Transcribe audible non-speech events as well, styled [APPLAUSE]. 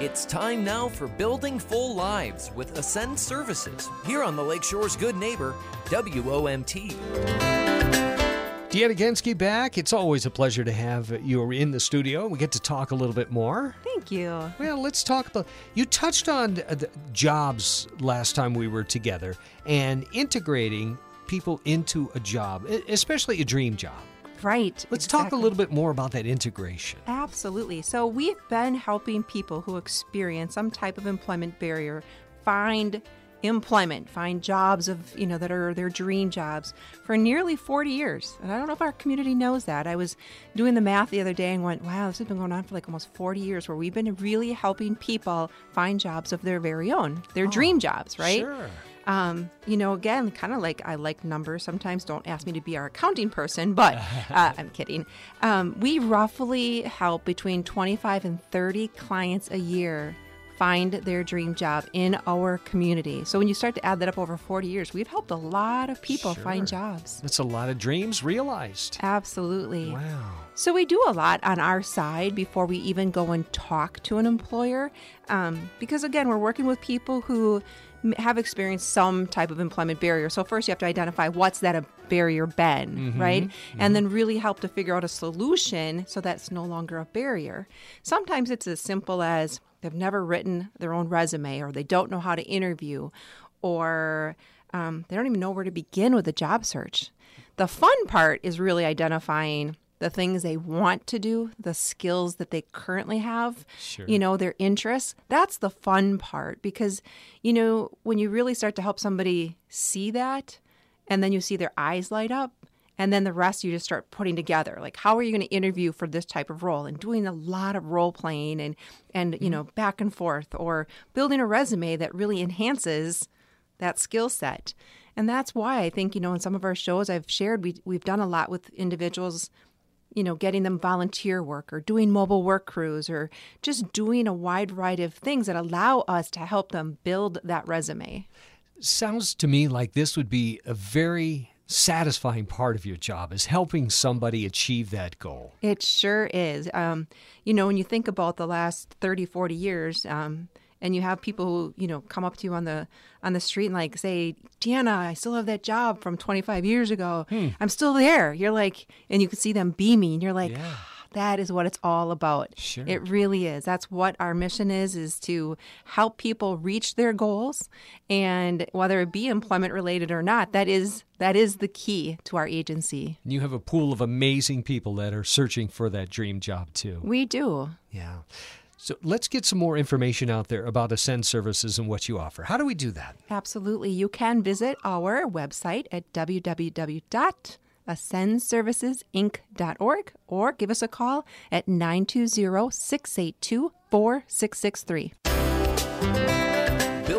It's time now for Building Full Lives with Ascend Services here on the Lakeshore's Good Neighbor, WOMT. Deanna Gensky back. It's always a pleasure to have you in the studio. We get to talk a little bit more. Thank you. Well, let's talk about. You touched on the jobs last time we were together and integrating people into a job, especially a dream job. Right. Let's exactly. talk a little bit more about that integration. Absolutely. So, we've been helping people who experience some type of employment barrier find employment, find jobs of, you know, that are their dream jobs for nearly 40 years. And I don't know if our community knows that. I was doing the math the other day and went, wow, this has been going on for like almost 40 years where we've been really helping people find jobs of their very own, their oh, dream jobs, right? Sure. Um, you know, again, kind of like I like numbers. Sometimes don't ask me to be our accounting person, but [LAUGHS] uh, I'm kidding. Um, we roughly help between 25 and 30 clients a year find their dream job in our community. So when you start to add that up over 40 years, we've helped a lot of people sure. find jobs. That's a lot of dreams realized. Absolutely. Wow. So we do a lot on our side before we even go and talk to an employer. Um, because again, we're working with people who have experienced some type of employment barrier. So first you have to identify what's that a barrier been, mm-hmm, right? Mm-hmm. And then really help to figure out a solution so that's no longer a barrier. Sometimes it's as simple as they've never written their own resume or they don't know how to interview or um, they don't even know where to begin with a job search. The fun part is really identifying the things they want to do, the skills that they currently have, sure. you know, their interests. That's the fun part because, you know, when you really start to help somebody see that and then you see their eyes light up, and then the rest you just start putting together like how are you going to interview for this type of role and doing a lot of role playing and and you mm-hmm. know back and forth or building a resume that really enhances that skill set and that's why i think you know in some of our shows i've shared we, we've done a lot with individuals you know, getting them volunteer work or doing mobile work crews or just doing a wide variety of things that allow us to help them build that resume. Sounds to me like this would be a very satisfying part of your job is helping somebody achieve that goal. It sure is. Um, you know, when you think about the last 30, 40 years, um, and you have people who you know come up to you on the on the street and like say deanna i still have that job from 25 years ago. Hmm. i'm still there. You're like and you can see them beaming. And you're like yeah. that is what it's all about. Sure. it really is. That's what our mission is is to help people reach their goals. And whether it be employment related or not that is that is the key to our agency. You have a pool of amazing people that are searching for that dream job too. We do. Yeah so let's get some more information out there about Ascend Services and what you offer. How do we do that? Absolutely. You can visit our website at www.ascendservicesinc.org or give us a call at 920 682 4663.